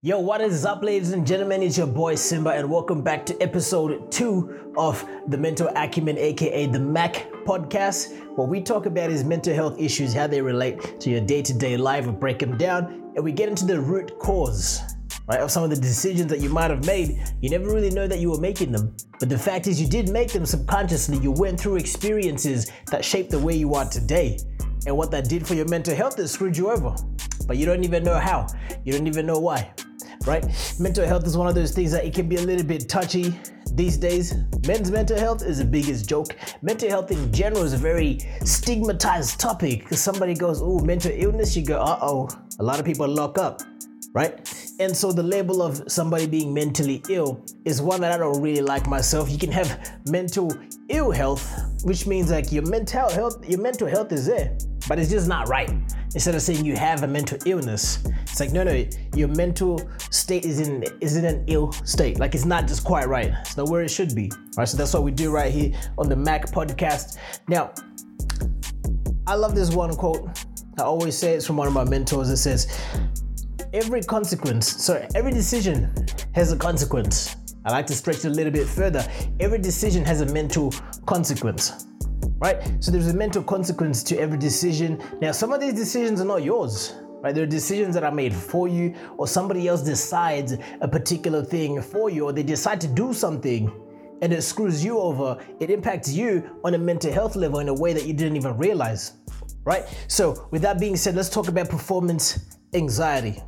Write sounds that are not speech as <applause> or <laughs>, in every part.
Yo, what is up, ladies and gentlemen? It's your boy Simba, and welcome back to episode two of the Mental Acumen, aka the MAC podcast. What we talk about is mental health issues, how they relate to your day to day life, we break them down, and we get into the root cause. Right, of some of the decisions that you might have made, you never really know that you were making them. But the fact is, you did make them subconsciously. You went through experiences that shaped the way you are today. And what that did for your mental health is screwed you over. But you don't even know how, you don't even know why right? Mental health is one of those things that it can be a little bit touchy these days. Men's mental health is the biggest joke. Mental health in general is a very stigmatized topic because somebody goes, oh, mental illness, you go, uh oh. A lot of people lock up, right? And so the label of somebody being mentally ill is one that I don't really like myself. You can have mental ill health, which means like your mental health, your mental health is there, but it's just not right. Instead of saying you have a mental illness it's like no no your mental state is in is in an ill state. Like it's not just quite right. It's not where it should be right? So that's what we do right here on the mac podcast. Now i love this one quote. I always say it's from one of my mentors. It says every consequence sorry every decision has a consequence. I like to stretch it a little bit further. Every decision has a mental consequence right? So there's a mental consequence to every decision. Now, some of these decisions are not yours, right? There are decisions that are made for you, or somebody else decides a particular thing for you, or they decide to do something and it screws you over. It impacts you on a mental health level in a way that you didn't even realize, right? So, with that being said, let's talk about performance anxiety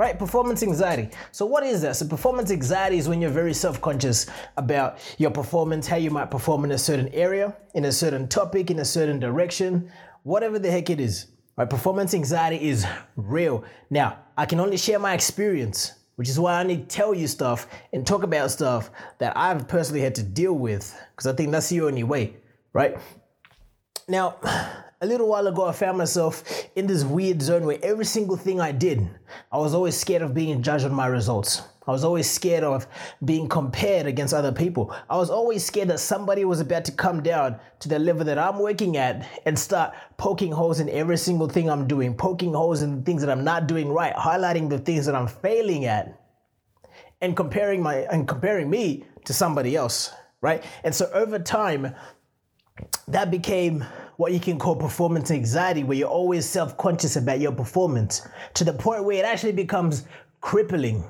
right? Performance anxiety. So, what is that? So, performance anxiety is when you're very self conscious about your performance, how you might perform in a certain area, in a certain topic, in a certain direction, whatever the heck it is. Right? Performance anxiety is real. Now, I can only share my experience, which is why I need to tell you stuff and talk about stuff that I've personally had to deal with, because I think that's the only way, right? Now, a little while ago, I found myself in this weird zone where every single thing I did, I was always scared of being judged on my results. I was always scared of being compared against other people. I was always scared that somebody was about to come down to the level that I'm working at and start poking holes in every single thing I'm doing, poking holes in things that I'm not doing right, highlighting the things that I'm failing at, and comparing my and comparing me to somebody else, right? And so over time, that became what you can call performance anxiety, where you're always self conscious about your performance to the point where it actually becomes crippling,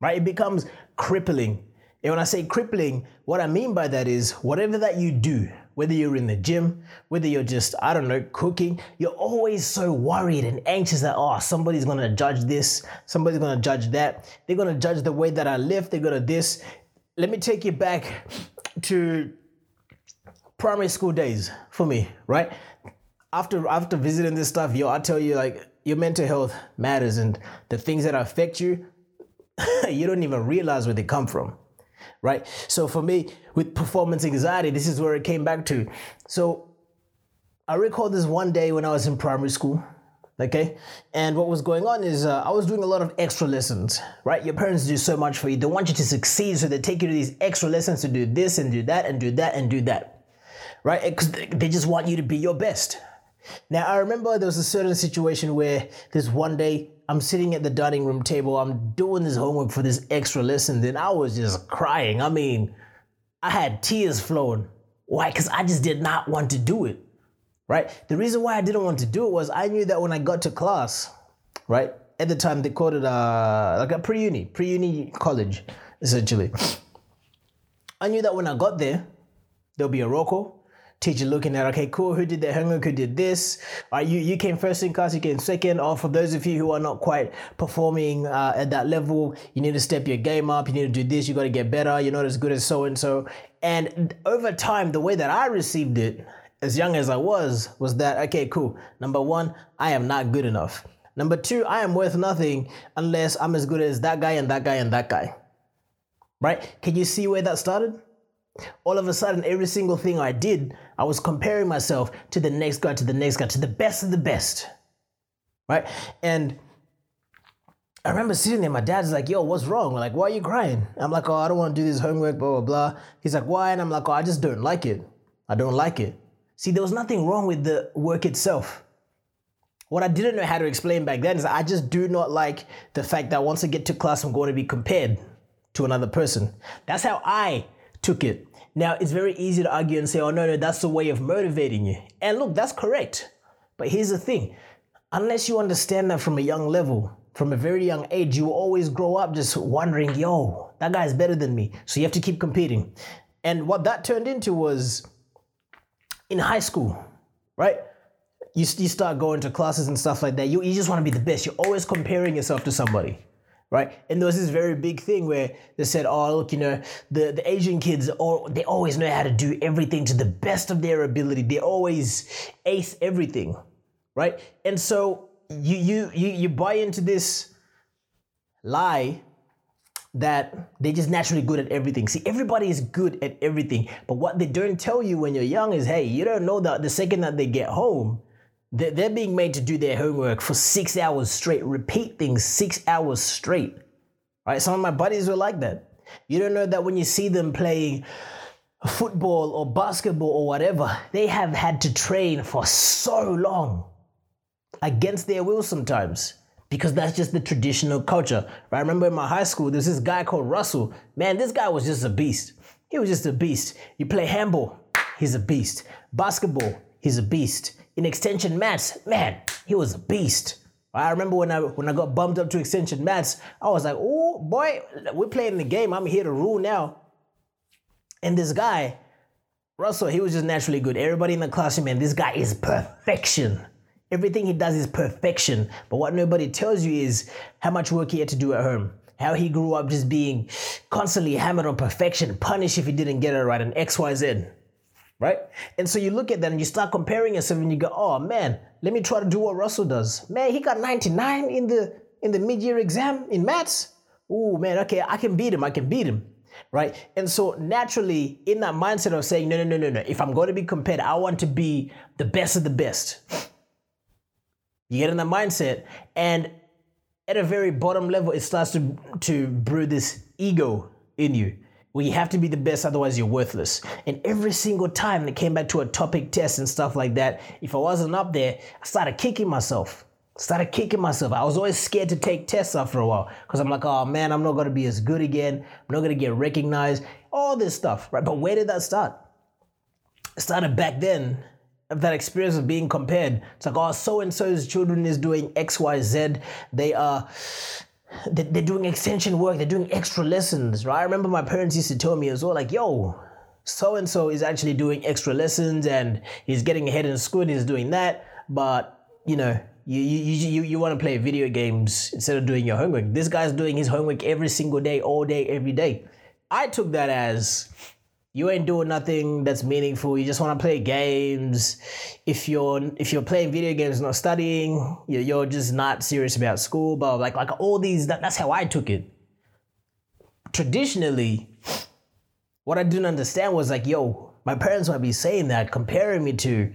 right? It becomes crippling. And when I say crippling, what I mean by that is whatever that you do, whether you're in the gym, whether you're just, I don't know, cooking, you're always so worried and anxious that, oh, somebody's gonna judge this, somebody's gonna judge that, they're gonna judge the way that I live, they're gonna this. Let me take you back to primary school days for me, right? After after visiting this stuff, yo, I tell you like your mental health matters and the things that affect you, <laughs> you don't even realize where they come from. Right? So for me, with performance anxiety, this is where it came back to. So I recall this one day when I was in primary school okay and what was going on is uh, i was doing a lot of extra lessons right your parents do so much for you they want you to succeed so they take you to these extra lessons to do this and do that and do that and do that right? Because they just want you to be your best. Now, I remember there was a certain situation where this one day I'm sitting at the dining room table, I'm doing this homework for this extra lesson, then I was just crying. I mean, I had tears flowing. Why? Because I just did not want to do it, right? The reason why I didn't want to do it was I knew that when I got to class, right? At the time, they called it uh, like a pre uni, pre uni college, essentially. <sniffs> I knew that when I got there, there'll be a roll call, teacher looking at, okay, cool, who did homework, who did this? Are you, you came first in class, you came second, or for those of you who are not quite performing uh, at that level, you need to step your game up, you need to do this, you got to get better, you're not as good as so and so. And over time, the way that I received it, as young as I was, was that, okay, cool. Number one, I am not good enough. Number two, I am worth nothing unless I'm as good as that guy and that guy and that guy. Right? Can you see where that started? All of a sudden, every single thing I did, I was comparing myself to the next guy, to the next guy, to the best of the best. Right? And I remember sitting there, my dad's like, yo, what's wrong? Like, why are you crying? I'm like, oh, I don't want to do this homework, blah, blah, blah. He's like, why? And I'm like, oh, I just don't like it. I don't like it. See, there was nothing wrong with the work itself. What I didn't know how to explain back then is I just do not like the fact that once I get to class, I'm going to be compared to another person. That's how I took it. Now, it's very easy to argue and say, oh, no, no, that's the way of motivating you. And look, that's correct. But here's the thing unless you understand that from a young level, from a very young age, you always grow up just wondering, yo, that guy's better than me. So you have to keep competing. And what that turned into was in high school, right? You, you start going to classes and stuff like that. You, you just want to be the best. You're always comparing yourself to somebody right? And there was this very big thing where they said, "Oh, look, you know, the the Asian kids, all, they always know how to do everything to the best of their ability. They always ace everything, right?" And so you you you you buy into this lie that they're just naturally good at everything. See, everybody is good at everything, but what they don't tell you when you're young is, hey, you don't know that the second that they get home, they're being made to do their homework for six hours straight, repeat things six hours straight. Right? Some of my buddies were like that. You don't know that when you see them playing football or basketball or whatever, they have had to train for so long against their will sometimes because that's just the traditional culture. I remember in my high school, there's this guy called Russell. Man, this guy was just a beast. He was just a beast. You play handball, he's a beast. Basketball, he's a beast in extension maths, man, he was a beast. I remember when I when I got bumped up to extension maths, I was like, oh boy, we're playing the game. I'm here to rule now. And this guy, Russell, he was just naturally good. Everybody in the classroom, man, this guy is perfection. Everything he does is perfection. But what nobody tells you is how much work he had to do at home. How he grew up just being constantly hammered on perfection, punished if he didn't get it right, and X, Y, Z right? And so you look at that and you start comparing yourself and you go, oh man, let me try to do what Russell does. Man, he got 99 in the in the mid-year exam in maths. Oh man, okay, I can beat him, I can beat him. Right? And so naturally, in that mindset of saying, no, no, no, no, no, if I'm going to be compared, I want to be the best of the best. You get in that mindset, and at a very bottom level, it starts to, to brew this ego in you where you have to be the best, otherwise you're worthless. And every single time it came back to a topic test and stuff like that, if I wasn't up there, I started kicking myself. Started kicking myself. I was always scared to take tests after a while because I'm like, oh man, I'm not gonna be as good again. I'm not gonna get recognized. All this stuff, right? But where did that start? It started back then that experience of being compared. It's like, oh, so and so's children is doing X, Y, Z. They are they're doing extension work, they're doing extra lessons, right? I remember my parents used to tell me as well, like, yo, so and so is actually doing extra lessons and he's getting ahead in school and he's doing that, but you know, you you you, you want to play video games instead of doing your homework. This guy's doing his homework every single day, all day, every day. I took that as you ain't doing nothing that's meaningful. You just want to play games. If you're if you're playing video games, not studying, you're just not serious about school. But like like all these, that, that's how I took it. Traditionally, what I didn't understand was like, yo, my parents might be saying that, comparing me to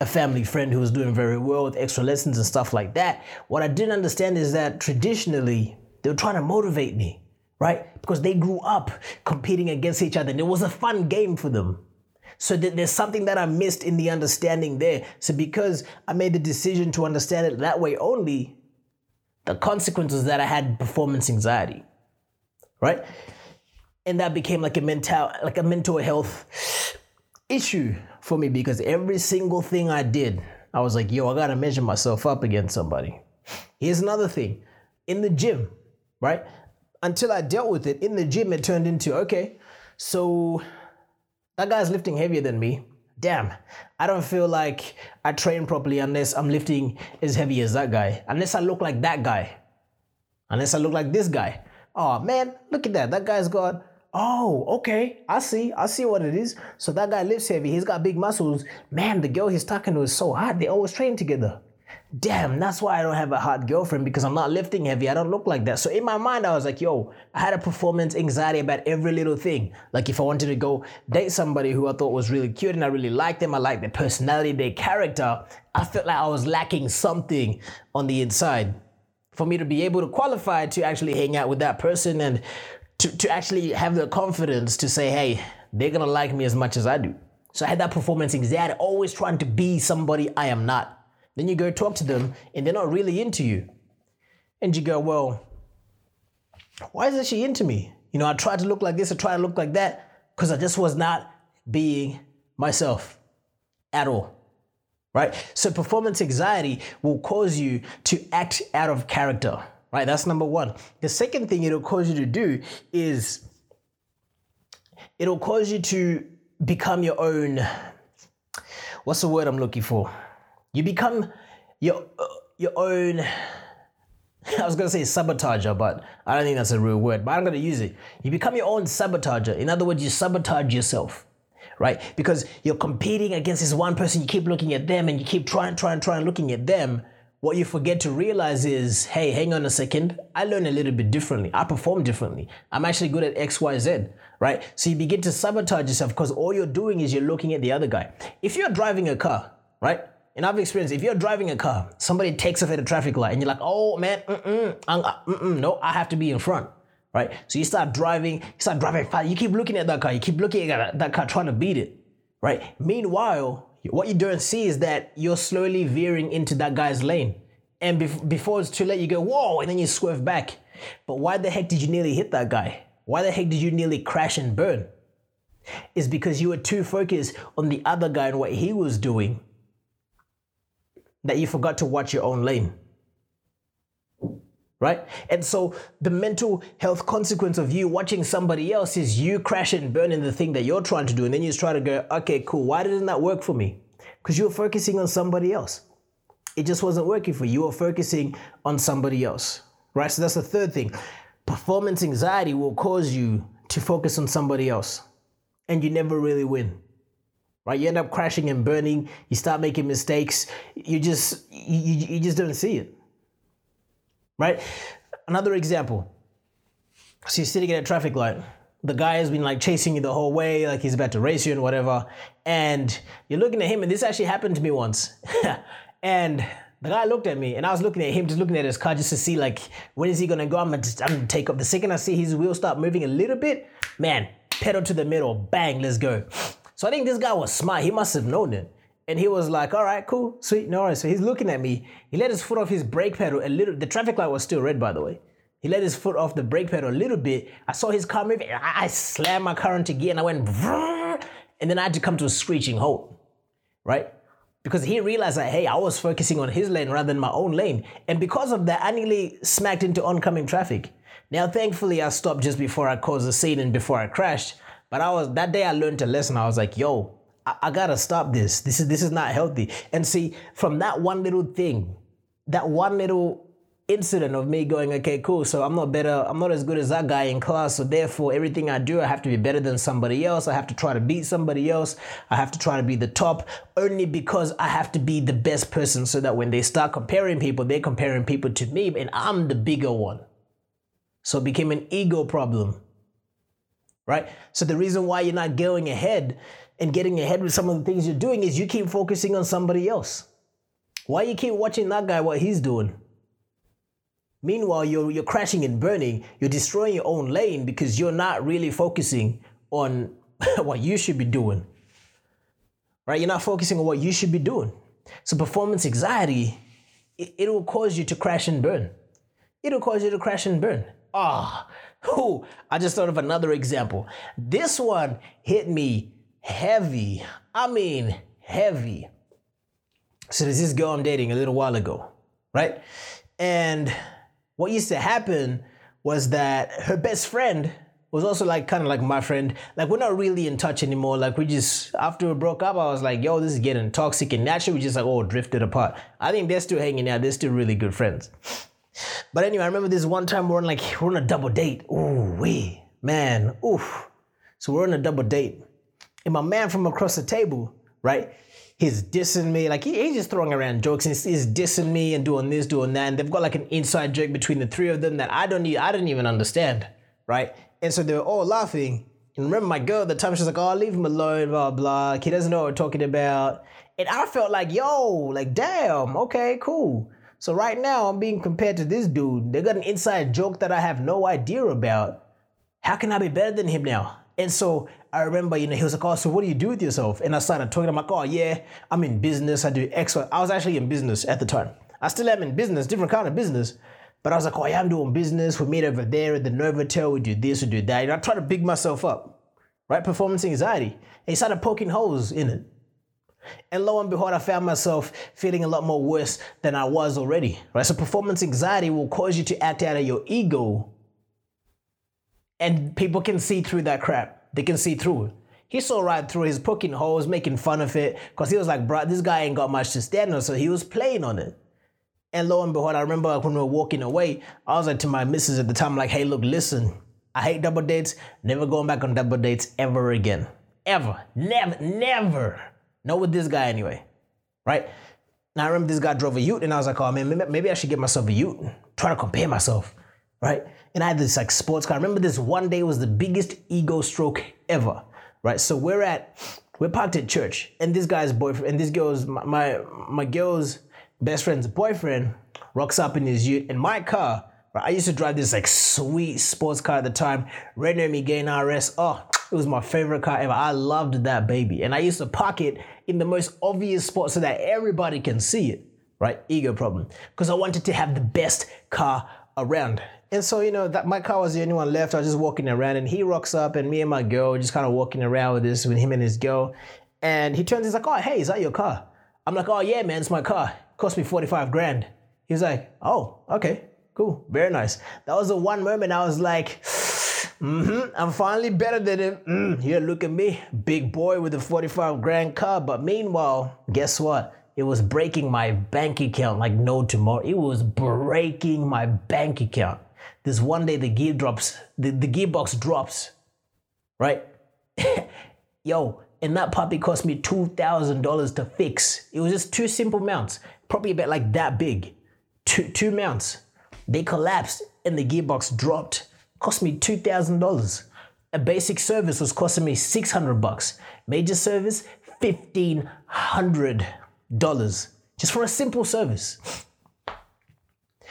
a family friend who was doing very well with extra lessons and stuff like that. What I didn't understand is that traditionally they were trying to motivate me right? Because they grew up competing against each other and it was a fun game for them. So there's something that I missed in the understanding there. So because I made the decision to understand it that way only, the consequences that I had performance anxiety, right? And that became like a mental like a mental health issue for me because every single thing I did, I was like, yo, I gotta measure myself up against somebody. Here's another thing. In the gym, right? Until I dealt with it in the gym, it turned into okay, so that guy's lifting heavier than me. Damn, I don't feel like I train properly unless I'm lifting as heavy as that guy, unless I look like that guy, unless I look like this guy. Oh man, look at that. That guy's got, oh, okay, I see, I see what it is. So that guy lifts heavy, he's got big muscles. Man, the girl he's talking to is so hot, they always train together damn, that's why I don't have a hot girlfriend because I'm not lifting heavy. I don't look like that. So in my mind, I was like, yo, I had a performance anxiety about every little thing. Like if I wanted to go date somebody who I thought was really cute and I really liked them, I liked their personality, their character, I felt like I was lacking something on the inside for me to be able to qualify to actually hang out with that person and to, to actually have the confidence to say, hey, they're gonna like me as much as I do. So I had that performance anxiety, always trying to be somebody I am not Then you go talk to them and they're not really into you. And you go, well, why isn't she into me? You know, I tried to look like this, I tried to look like that, because I just was not being myself at all. Right? So performance anxiety will cause you to act out of character. Right? That's number one. The second thing it'll cause you to do is it'll cause you to become your own what's the word I'm looking for? You become your your own I was gonna say sabotager, but I don't think that's a real word, but I'm gonna use it. You become your own sabotager. In other words, you sabotage yourself, right? Because you're competing against this one person, you keep looking at them and you keep trying, trying, trying, looking at them. What you forget to realize is, hey, hang on a second, I learn a little bit differently. I perform differently. I'm actually good at X, Y, Z, right? So you begin to sabotage yourself because all you're doing is you're looking at the other guy. If you're driving a car, right? And I've experienced if you're driving a car, somebody takes off at a traffic light, and you're like, oh man, mm-mm, uh, mm-mm, no, I have to be in front, right? So you start driving, you start driving fast. You keep looking at that car, you keep looking at that car, trying to beat it, right? Meanwhile, what you don't see is that you're slowly veering into that guy's lane, and bef- before it's too late, you go whoa, and then you swerve back. But why the heck did you nearly hit that guy? Why the heck did you nearly crash and burn? Is because you were too focused on the other guy and what he was doing that you forgot to watch your own lane. Right? And so the mental health consequence of you watching somebody else is you crash and burn in the thing that you're trying to do. And then you just try to go, okay, cool. Why didn't that work for me? Because you were focusing on somebody else. It just wasn't working for you. You were focusing on somebody else. Right? So that's the third thing. Performance anxiety will cause you to focus on somebody else. And you never really win right? You end up crashing and burning. You start making mistakes. You just you, you just don't see it, right? Another example. So you're sitting at a traffic light. The guy has been like chasing you the whole way, like he's about to race you and whatever. And you're looking at him, and this actually happened to me once. <laughs> and the guy looked at me, and I was looking at him, just looking at his car, just to see like when is he gonna go. I'm gonna, just, I'm gonna take up. The second I see his wheel start moving a little bit, man, pedal to the middle, bang, let's go. So I think this guy was smart. He must have known it. And he was like, all right, cool, sweet, no worries. So he's looking at me. He let his foot off his brake pedal a little. The traffic light was still red, by the way. He let his foot off the brake pedal a little bit. I saw his car moving. I slammed my car into gear and I went, and then I had to come to a screeching halt, right? Because he realized that, hey, I was focusing on his lane rather than my own lane. And because of that, I nearly smacked into oncoming traffic. Now, thankfully, I stopped just before I caused a scene and before I crashed. But I was that day I learned a lesson. I was like, yo, I, I gotta stop this. This is this is not healthy. And see, from that one little thing, that one little incident of me going, okay, cool. So I'm not better. I'm not as good as that guy in class. So therefore, everything I do, I have to be better than somebody else. I have to try to beat somebody else. I have to try to be the top only because I have to be the best person so that when they start comparing people, they're comparing people to me and I'm the bigger one. So it became an ego problem right? So the reason why you're not going ahead and getting ahead with some of the things you're doing is you keep focusing on somebody else. Why you keep watching that guy what he's doing? Meanwhile, you're you're crashing and burning, you're destroying your own lane because you're not really focusing on <laughs> what you should be doing. Right? You're not focusing on what you should be doing. So performance anxiety, it, it will cause you to crash and burn. It'll cause you to crash and burn. Ah, oh, Who? I just thought of another example. This one hit me heavy. I mean, heavy. So there's this girl I'm dating a little while ago, right? And what used to happen was that her best friend was also like kind of like my friend. Like we're not really in touch anymore. Like we just after we broke up, I was like, yo, this is getting toxic. And naturally we just like oh drifted apart. I think they're still hanging out, they're still really good friends. But anyway, I remember this one time we're on like we're on a double date. Ooh, we man, oof. So we're on a double date, and my man from across the table, right? He's dissing me, like he, he's just throwing around jokes and he's dissing me and doing this, doing that. And they've got like an inside joke between the three of them that I don't I didn't even understand, right? And so they were all laughing. And remember, my girl at the time, she was like, "Oh, leave him alone, blah blah." He doesn't know what we're talking about. And I felt like, "Yo, like, damn, okay, cool." So right now I'm being compared to this dude. They got an inside joke that I have no idea about. How can I be better than him now? And so I remember, you know, he was like, oh, so what do you do with yourself? And I started talking, I'm like, oh, yeah, I'm in business. I do X. I was actually in business at the time. I still am in business, different kind of business. But I was like, oh, yeah, I'm doing business. We meet over there at the Novotel. We do this, we do that. And I try to big myself up, right? Performance anxiety. And he started poking holes in it. And lo and behold, I found myself feeling a lot more worse than I was already, right? So performance anxiety will cause you to act out of your ego. And people can see through that crap. They can see through it. He saw right through his poking holes, making fun of it, because he was like, bro, this guy ain't got much to stand on. So he was playing on it. And lo and behold, I remember when we were walking away, I was like to my missus at the time, like, hey, look, listen, I hate double dates, never going back on double dates ever again. Ever. Never, never. Not with this guy anyway. Right? Now I remember this guy drove a ute and I was like, oh man, maybe I should get myself a ute. Try to compare myself. Right? And I had this like sports car. I remember this one day was the biggest ego stroke ever. Right? So we're at, we're parked at church and this guy's boyfriend, and this girl's, my, my, my girl's, best friend's boyfriend rocks up in his ute in my car. Right? I used to drive this like sweet sports car at the time, Renault Megane RS. Oh, it was my favorite car ever. I loved that baby. And I used to park it in the most obvious spot so that everybody can see it, right? Ego problem. Because I wanted to have the best car around. And so, you know, that my car was the only one left. I was just walking around and he rocks up and me and my girl just kind of walking around with this, with him and his girl. And he turns, he's like, oh, hey, is that your car? I'm like, oh, yeah, man, it's my car cost me 45 grand. He's like, oh, okay, cool, very nice. That was the one moment I was like, mm-hmm, I'm finally better than him. Mm, here, look at me, big boy with a 45 grand car. But meanwhile, guess what? It was breaking my bank account like no tomorrow. It was breaking my bank account. This one day the gear drops, the, the gearbox drops, right? <laughs> Yo, and that puppy cost me $2,000 to fix. It was just two simple mounts probably about like that big, two, two mounts. They collapsed and the gearbox dropped. Cost me $2,000. A basic service was costing me 600 bucks. Major service, $1,500 just for a simple service.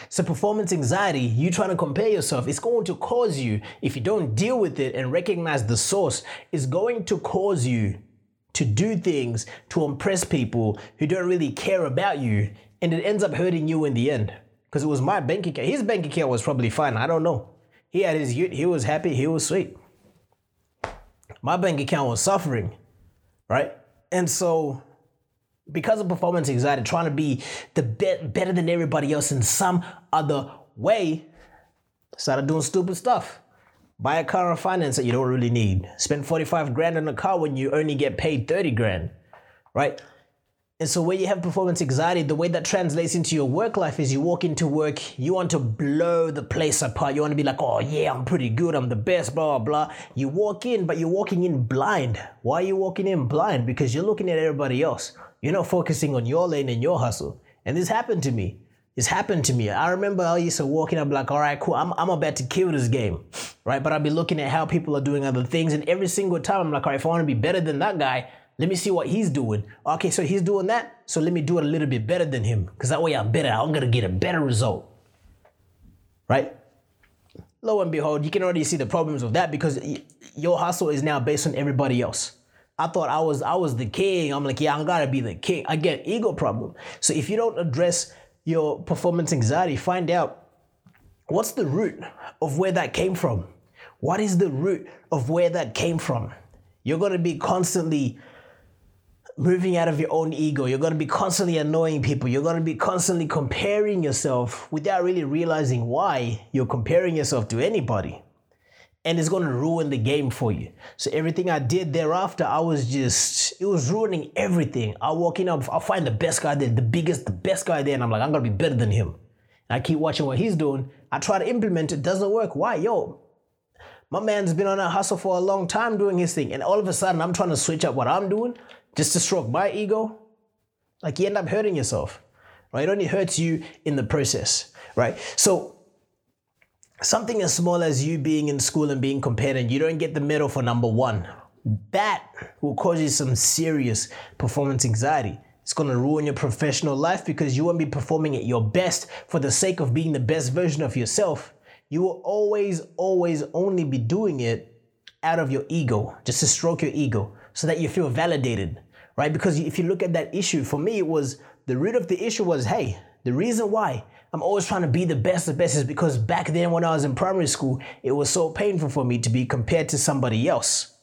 So, performance anxiety, you trying to compare yourself, it's going to cause you, if you don't deal with it and recognize the source, it's going to cause you to do things to impress people who don't really care about you, and it ends up hurting you in the end. Because it was my bank account. His bank account was probably fine. I don't know. He had his he was happy, he was sweet. My bank account was suffering, right? And so, because of performance anxiety, trying to be the be- better than everybody else in some other way, started doing stupid stuff. Buy a car on finance that you don't really need. Spend 45 grand on a car when you only get paid 30 grand, right? And so when you have performance anxiety, the way that translates into your work life is you walk into work, you want to blow the place apart. You want to be like, oh yeah, I'm pretty good, I'm the best, blah, blah, blah. You walk in, but you're walking in blind. Why are you walking in blind? Because you're looking at everybody else. You're not focusing on your lane and your hustle. And this happened to me. It's happened to me. I remember I used to walk in, I'd be like, all right, cool, I'm, I'm about to kill this game, right? But I'd be looking at how people are doing other things. And every single time I'm like, all right, if I want to be better than that guy, let me see what he's doing. Okay, so he's doing that. So let me do it a little bit better than him. Because that way I'm better. I'm going to get a better result. Right? Lo and behold, you can already see the problems of that because your hustle is now based on everybody else. I thought I was I was the king. I'm like, yeah, I'm gotta be the king. I get ego problem. So if you don't address your performance anxiety, find out what's the root of where that came from. What is the root of where that came from? You're to be constantly moving out of your own ego. You're going to be constantly annoying people. You're going to be constantly comparing yourself without really realizing why you're comparing yourself to anybody and it's going to ruin the game for you. So everything I did thereafter, I was just, it was ruining everything. I walk in, I'll find the best guy there, the biggest, the best guy there, and I'm like, I'm going to be better than him. And I keep watching what he's doing. I try to implement it, doesn't work. Why? Yo, my man's been on a hustle for a long time doing his thing. And all of a sudden, I'm trying to switch up what I'm doing just to stroke my ego. Like you end up hurting yourself, right? It only hurts you in the process, right? So something as small as you being in school and being compared and you don't get the medal for number one, that will cause you some serious performance anxiety. It's going to ruin your professional life because you won't be performing at your best for the sake of being the best version of yourself. You will always, always only be doing it out of your ego, just to stroke your ego so that you feel validated, right? Because if you look at that issue, for me, it was the root of the issue was hey, the reason why I'm always trying to be the best of best is because back then when I was in primary school, it was so painful for me to be compared to somebody else.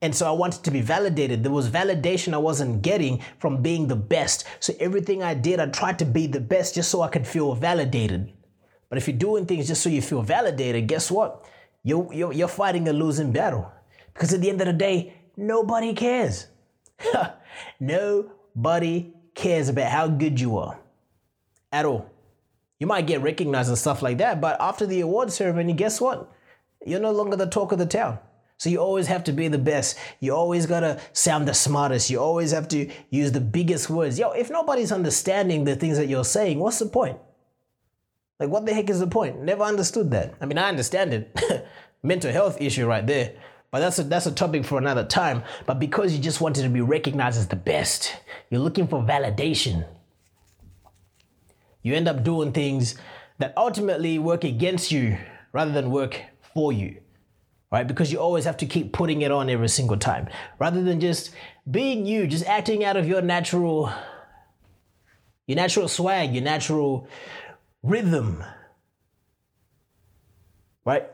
And so I wanted to be validated. There was validation I wasn't getting from being the best. So everything I did, I tried to be the best just so I could feel validated. But if you're doing things just so you feel validated, guess what? You're, you're, you're fighting a losing battle. Because at the end of the day, nobody cares. <laughs> nobody cares about how good you are at all. You might get recognized and stuff like that, but after the award ceremony, guess what? You're no longer the talk of the town. So you always have to be the best. You always gotta sound the smartest. You always have to use the biggest words. Yo, if nobody's understanding the things that you're saying, what's the point? Like, what the heck is the point? Never understood that. I mean, I understand it. <laughs> Mental health issue right there. But that's a, that's a topic for another time. But because you just wanted to be recognized as the best, you're looking for validation. You end up doing things that ultimately work against you rather than work for you right? Because you always have to keep putting it on every single time rather than just being you, just acting out of your natural, your natural swag, your natural rhythm, right?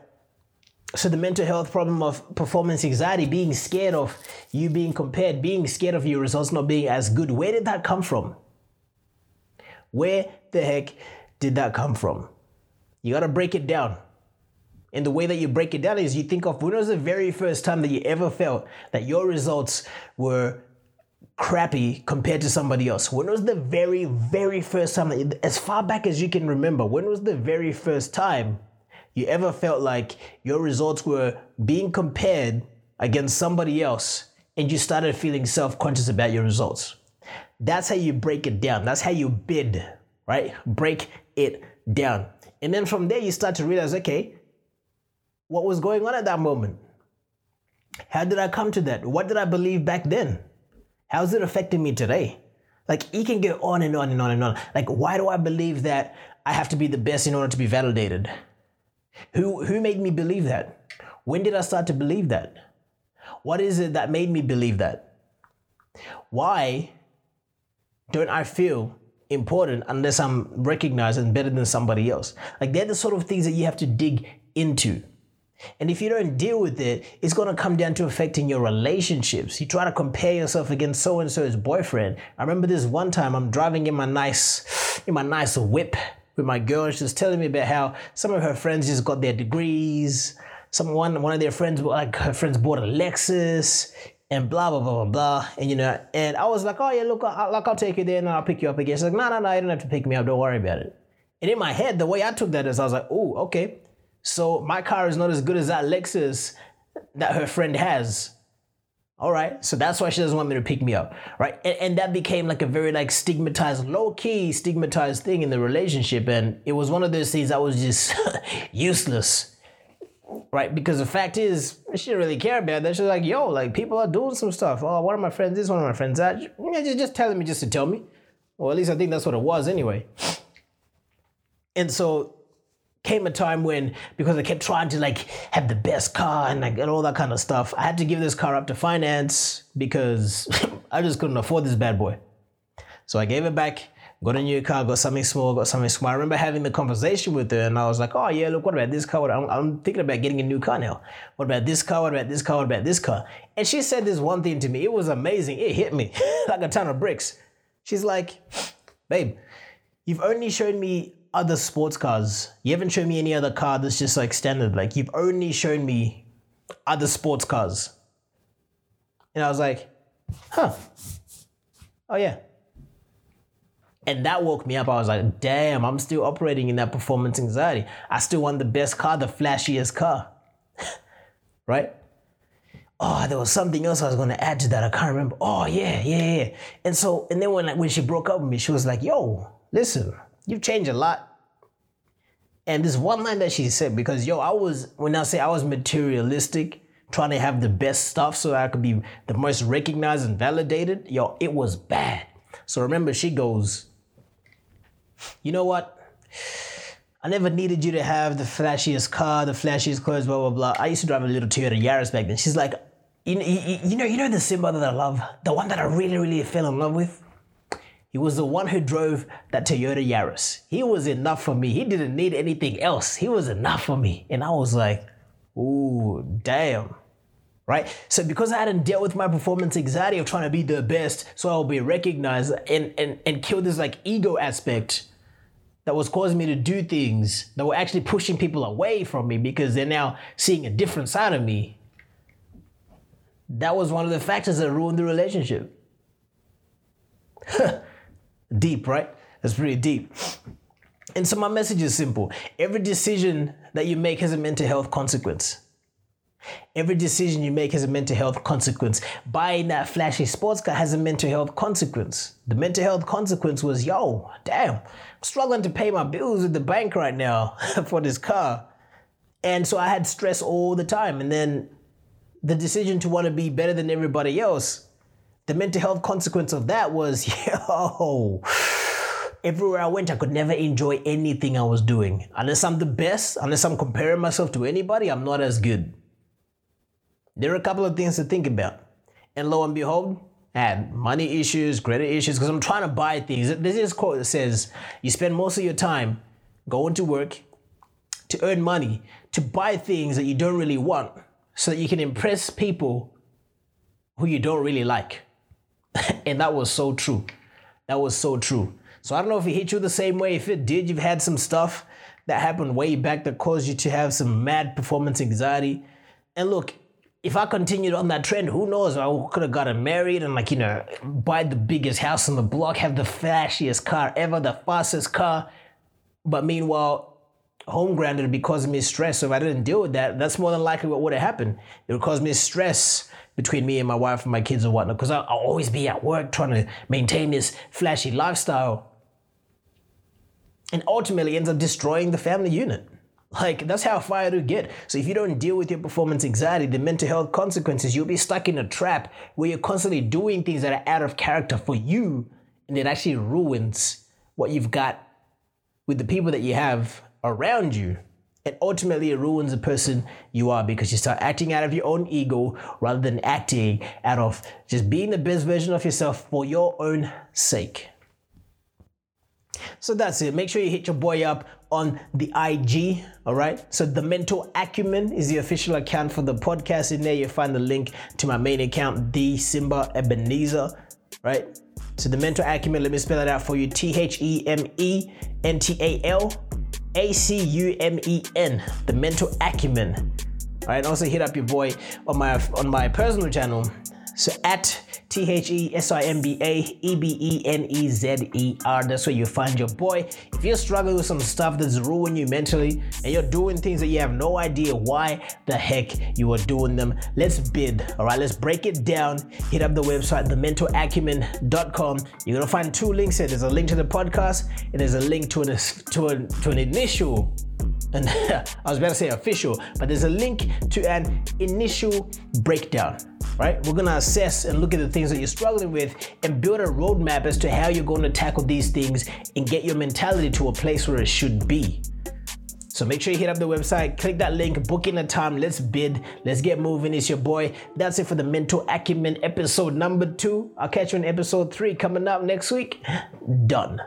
So the mental health problem of performance anxiety, being scared of you being compared, being scared of your results not being as good, where did that come from? Where the heck did that come from? You got to break it down. And the way that you break it down is you think of when was the very first time that you ever felt that your results were crappy compared to somebody else? When was the very, very first time that, as far back as you can remember, when was the very first time you ever felt like your results were being compared against somebody else and you started feeling self conscious about your results? That's how you break it down. That's how you bid, right? Break it down. And then from there, you start to realize okay, what was going on at that moment? How did I come to that? What did I believe back then? How's it affecting me today? Like you can go on and on and on and on. Like why do I believe that I have to be the best in order to be validated? Who who made me believe that? When did I start to believe that? What is it that made me believe that? Why don't I feel important unless I'm recognized and better than somebody else? Like they're the sort of things that you have to dig into. And if you don't deal with it, it's going to come down to affecting your relationships. You try to compare yourself against so and so's boyfriend. I remember this one time I'm driving in my nice, in my nice whip with my girl, and she was telling me about how some of her friends just got their degrees. Someone, one one of their friends, like her friends, bought a Lexus, and blah blah blah blah blah. And you know, and I was like, oh yeah, look, I'll, like I'll take you there and I'll pick you up again. She's like, no, no, no, you don't have to pick me up. Don't worry about it. And in my head, the way I took that is, I was like, oh, okay. So my car is not as good as that Lexus that her friend has. All right, so that's why she doesn't want me to pick me up, right? And, and that became like a very like stigmatized, low key stigmatized thing in the relationship, and it was one of those things that was just <laughs> useless, right? Because the fact is, she didn't really care about that. She's like, "Yo, like people are doing some stuff. Oh, one of my friends this, one of my friends that. Just just telling me just to tell me. Well, at least I think that's what it was anyway. And so came a time when because I kept trying to like have the best car and like and all that kind of stuff, I had to give this car up to finance because <laughs> I just couldn't afford this bad boy. So I gave it back, got a new car, got something small, got something small. I remember having the conversation with her and I was like, oh yeah, look, what about this car? I'm, I'm thinking about getting a new car now. What about this car? What about this car? What about this car? And she said this one thing to me. It was amazing. It hit me <laughs> like a ton of bricks. She's like, babe, you've only shown me other sports cars. You haven't shown me any other car that's just like standard. Like you've only shown me other sports cars. And I was like, huh. Oh yeah. And that woke me up. I was like, damn, I'm still operating in that performance anxiety. I still want the best car, the flashiest car. <laughs> right? Oh, there was something else I was to add to that. I can't remember. Oh, yeah, yeah, yeah. And so, and then when, like, when she broke up with me, she was like, yo, listen, you've changed a lot. And this one line that she said, because yo, I was, when I say I was materialistic, trying to have the best stuff so I could be the most recognized and validated, yo, it was bad. So remember, she goes, you know what? I never needed you to have the flashiest car, the flashiest clothes, blah blah blah. I used to drive a little Toyota Yaris back then. She's like, you, you, you know, you know the Simba that I love, the one that I really, really fell in love with. He was the one who drove that Toyota Yaris. He was enough for me. He didn't need anything else. He was enough for me. And I was like, ooh, damn. Right? So because I hadn't dealt with my performance anxiety of trying to be the best, so I'll be recognized and, and, and kill this like ego aspect that was causing me to do things that were actually pushing people away from me because they're now seeing a different side of me. That was one of the factors that ruined the relationship. <laughs> deep, right? That's pretty deep. And so my message is simple. Every decision that you make has a mental health consequence. Every decision you make has a mental health consequence. Buying that flashy sports car has a mental health consequence. The mental health consequence was, yo, damn, I'm struggling to pay my bills at the bank right now <laughs> for this car. And so I had stress all the time. And then the decision to want to be better than everybody else the mental health consequence of that was, <laughs> yo, everywhere I went, I could never enjoy anything I was doing. Unless I'm the best, unless I'm comparing myself to anybody, I'm not as good. There are a couple of things to think about. And lo and behold, I had money issues, credit issues, because I'm trying to buy things. There's This is quote that says, you spend most of your time going to work to earn money, to buy things that you don't really want, so that you can impress people who you don't really like. <laughs> and that was so true. That was so true. So I don't know if it hit you the same way. If it did, you've had some stuff that happened way back that caused you to have some mad performance anxiety. And look, if I continued on that trend, who knows? I could have gotten married and like, you know, buy the biggest house on the block, have the flashiest car ever, the fastest car. But meanwhile, home grounded would be causing me stress. So if I didn't deal with that, that's more than likely what would have happened. It would cause me stress between me and my wife and my kids and whatnot, because I'll, I'll always be at work trying to maintain this flashy lifestyle. And ultimately ends up destroying the family unit. Like that's how far it'll get. So if you don't deal with your performance anxiety, the mental health consequences, you'll be stuck in a trap where you're constantly doing things that are out of character for you, and it actually ruins what you've got with the people that you have around you and ultimately it ruins the person you are because you start acting out of your own ego rather than acting out of just being the best version of yourself for your own sake. So that's it. Make sure you hit your boy up on the IG. All right. So the mental acumen is the official account for the podcast. In there, you'll find the link to my main account, the Simba Ebenezer. Right. So the mental acumen. Let me spell it out for you. T H E M E N T A L a C U M E N, the mental acumen. All right, also hit up your boy on my on my personal channel. So at T H E S I M B A E B E N E Z E R. That's where you find your boy. If you're struggling with some stuff that's ruining you mentally and you're doing things that you have no idea why the heck you are doing them, let's bid. All right, let's break it down. Hit up the website, thementalacumen.com. You're gonna find two links here. There's a link to the podcast and there's a link to an to an, to an initial and <laughs> I was about to say official, but there's a link to an initial breakdown right? We're gonna assess and look at the things that you're struggling with and build a roadmap as to how you're going to tackle these things and get your mentality to a place where it should be. So make sure you hit up the website, click that link, book in a time, let's bid, let's get moving. It's your boy. That's it for the Mental Acumen episode number two. I'll catch you in episode three coming up next week. Done.